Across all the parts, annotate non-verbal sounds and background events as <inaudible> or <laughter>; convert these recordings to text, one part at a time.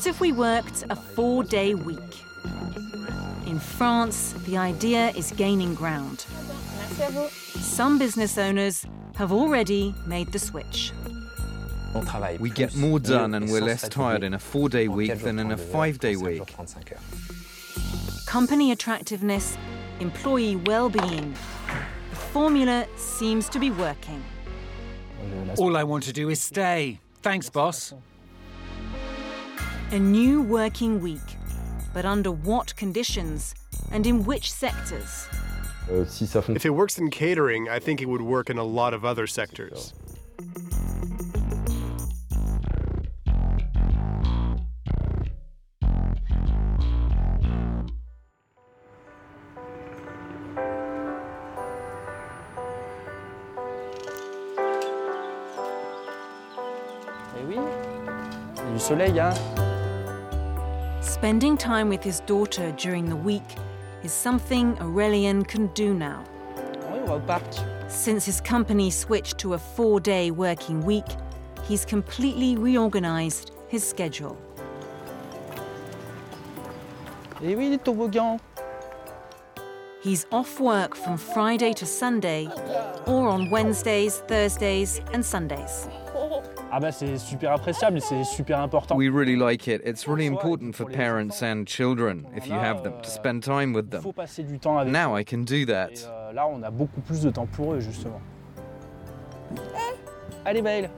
What if we worked a four day week? In France, the idea is gaining ground. Some business owners have already made the switch. We get more done and we're less tired in a four day week than in a five day week. Company attractiveness, employee well being. The formula seems to be working. All I want to do is stay. Thanks, boss. A new working week, but under what conditions and in which sectors? Uh, if it works in catering, I think it would work in a lot of other sectors. Spending time with his daughter during the week is something Aurelien can do now. Oh, Since his company switched to a four day working week, he's completely reorganized his schedule. He's off work from Friday to Sunday or on Wednesdays, Thursdays, and Sundays. Ah bah c'est super appréciable, c'est super important. We really like it. It's really important for parents and children, if you have them, to spend time with them. Now I can do that. Euh, là, on a beaucoup plus de temps pour eux, justement. Allez, Baël.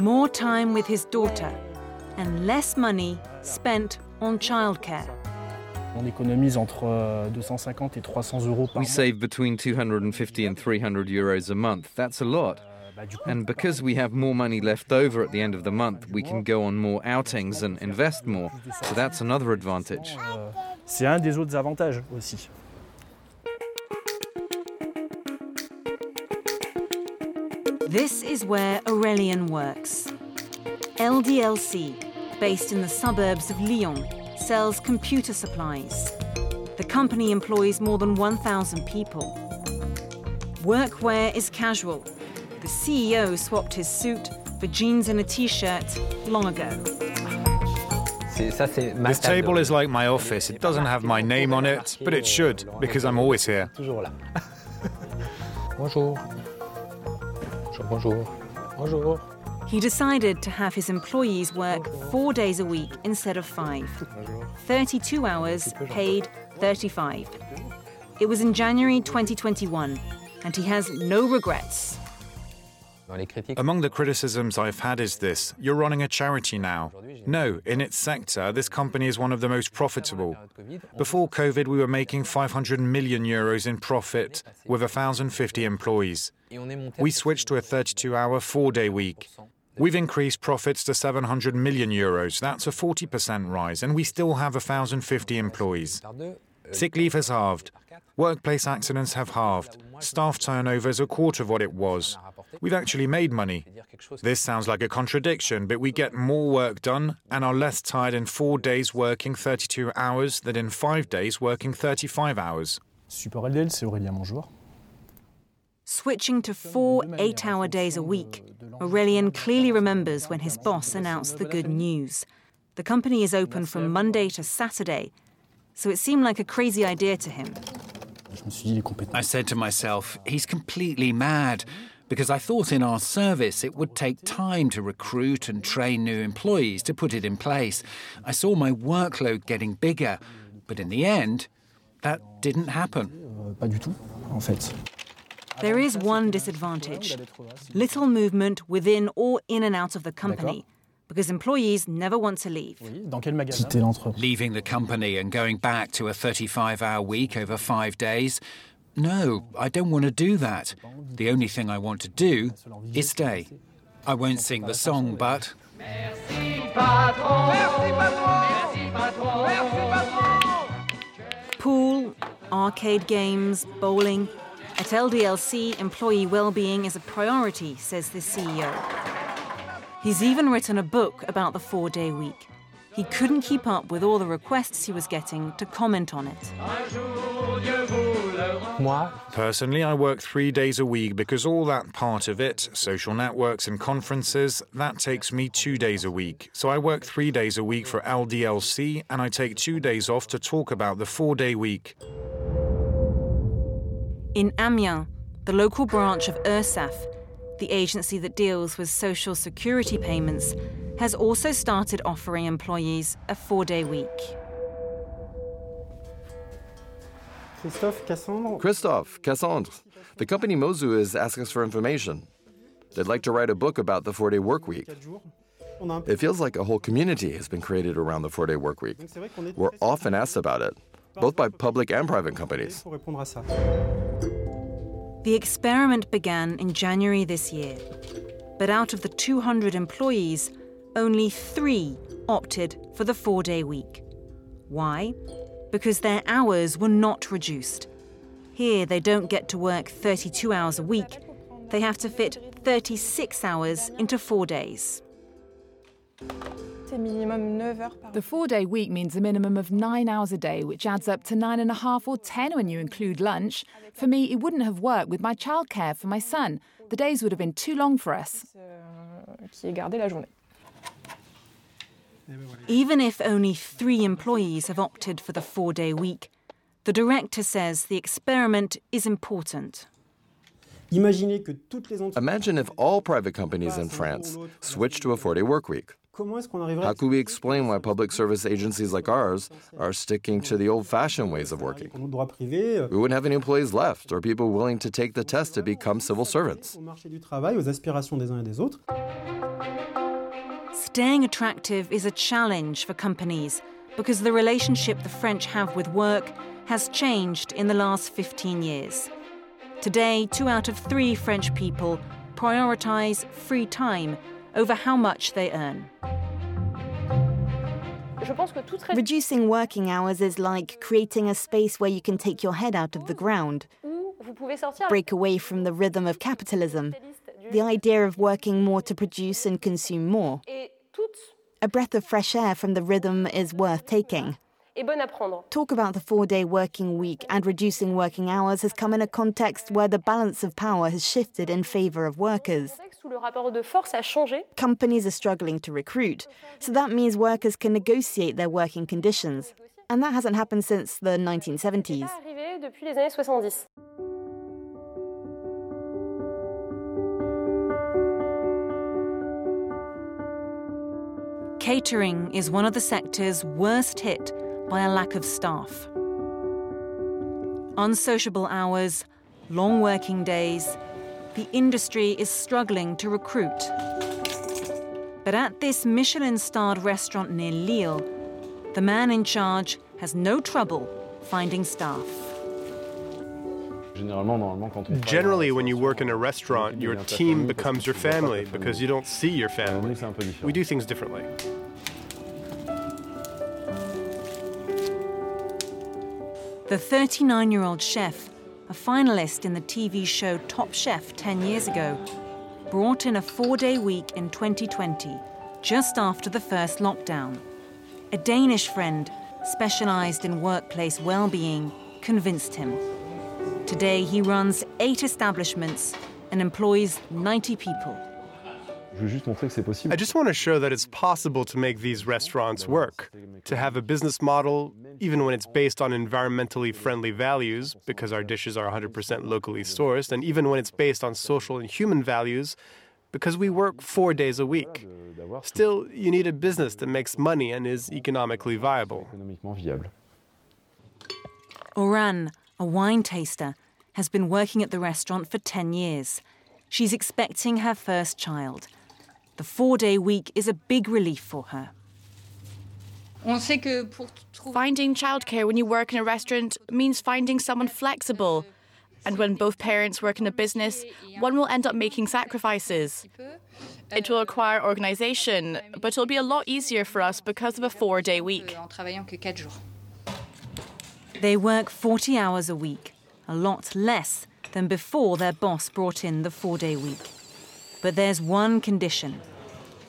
More time with his daughter and less money spent on childcare. On économise entre euh, 250 et 300 euros par We save between 250 and 300 euros a month. That's a lot. Euh, and because we have more money left over at the end of the month, we can go on more outings and invest more. So that's another advantage. Euh, C'est un des autres avantages aussi. This is where Aurelien works. LDLC, based in the suburbs of Lyon, sells computer supplies. The company employs more than 1,000 people. Workwear is casual. The CEO swapped his suit for jeans and a t shirt long ago. This table is like my office. It doesn't have my name on it, but it should, because I'm always here. <laughs> Bonjour. Bonjour. Bonjour. He decided to have his employees work four days a week instead of five. 32 hours, paid 35. It was in January 2021, and he has no regrets. Among the criticisms I've had is this you're running a charity now. No, in its sector, this company is one of the most profitable. Before COVID, we were making 500 million euros in profit with 1,050 employees. We switched to a 32 hour, four day week. We've increased profits to 700 million euros. That's a 40% rise, and we still have 1,050 employees. Sick leave has halved. Workplace accidents have halved. Staff turnover is a quarter of what it was. We've actually made money. This sounds like a contradiction, but we get more work done and are less tired in four days working 32 hours than in five days working 35 hours. LDL, c'est Aurélien. Switching to four eight hour days a week, Aurelien clearly remembers when his boss announced the good news. The company is open from Monday to Saturday, so it seemed like a crazy idea to him. I said to myself, he's completely mad. Because I thought in our service it would take time to recruit and train new employees to put it in place. I saw my workload getting bigger, but in the end, that didn't happen. Euh, pas du tout, en fait. There is one disadvantage little movement within or in and out of the company because employees never want to leave. Leaving the company and going back to a 35 hour week over five days? No, I don't want to do that. The only thing I want to do is stay. I won't sing the song, but. Pool, arcade games, bowling. At LDLC, employee well-being is a priority, says the CEO. He's even written a book about the four-day week. He couldn't keep up with all the requests he was getting to comment on it. Personally, I work three days a week because all that part of it, social networks and conferences, that takes me two days a week. So I work three days a week for LDLC and I take two days off to talk about the four day week. In Amiens, the local branch of URSSAF, the agency that deals with social security payments, has also started offering employees a four day week. Christophe Cassandre. Christophe Cassandre. The company Mozu is asking us for information. They'd like to write a book about the four day work week. It feels like a whole community has been created around the four day work week. We're often asked about it, both by public and private companies. The experiment began in January this year, but out of the 200 employees, only three opted for the four day week. Why? Because their hours were not reduced. Here, they don't get to work 32 hours a week, they have to fit 36 hours into four days. The four day week means a minimum of nine hours a day, which adds up to nine and a half or ten when you include lunch. For me, it wouldn't have worked with my childcare for my son. The days would have been too long for us. Even if only three employees have opted for the four day week, the director says the experiment is important. Imagine if all private companies in France switched to a four day work week. How could we explain why public service agencies like ours are sticking to the old fashioned ways of working? We wouldn't have any employees left or people willing to take the test to become civil servants. Staying attractive is a challenge for companies because the relationship the French have with work has changed in the last 15 years. Today, two out of three French people prioritize free time over how much they earn. Reducing working hours is like creating a space where you can take your head out of the ground, break away from the rhythm of capitalism, the idea of working more to produce and consume more. A breath of fresh air from the rhythm is worth taking. Talk about the four day working week and reducing working hours has come in a context where the balance of power has shifted in favor of workers. Companies are struggling to recruit, so that means workers can negotiate their working conditions. And that hasn't happened since the 1970s. Catering is one of the sectors worst hit by a lack of staff. Unsociable hours, long working days, the industry is struggling to recruit. But at this Michelin starred restaurant near Lille, the man in charge has no trouble finding staff. Generally, when you work in a restaurant, your team becomes your family because you don't see your family. We do things differently. The 39 year old chef, a finalist in the TV show Top Chef 10 years ago, brought in a four day week in 2020, just after the first lockdown. A Danish friend, specialised in workplace well being, convinced him. Today, he runs eight establishments and employs 90 people. I just want to show that it's possible to make these restaurants work, to have a business model, even when it's based on environmentally friendly values, because our dishes are 100% locally sourced, and even when it's based on social and human values, because we work four days a week. Still, you need a business that makes money and is economically viable. Oran, a wine taster, has been working at the restaurant for 10 years. She's expecting her first child. The four day week is a big relief for her. Finding childcare when you work in a restaurant means finding someone flexible. And when both parents work in a business, one will end up making sacrifices. It will require organization, but it'll be a lot easier for us because of a four day week. They work 40 hours a week, a lot less than before their boss brought in the four day week. But there's one condition.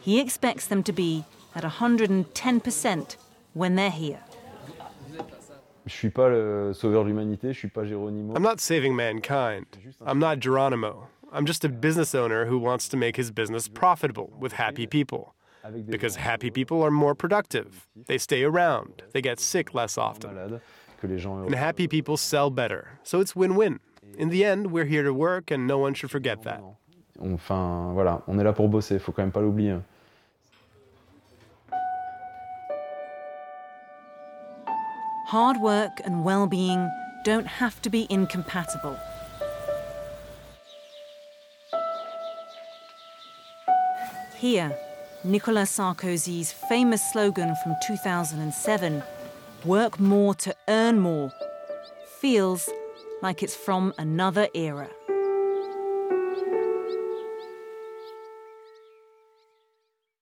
He expects them to be at 110% when they're here. I'm not saving mankind. I'm not Geronimo. I'm just a business owner who wants to make his business profitable with happy people. Because happy people are more productive. They stay around. They get sick less often. And happy people sell better. So it's win win. In the end, we're here to work, and no one should forget that. Enfin, voilà, on est là pour bosser, faut quand même pas l'oublier. Hard work and well being don't have to be incompatible. Here, Nicolas Sarkozy's famous slogan from 2007 work more to earn more feels like it's from another era.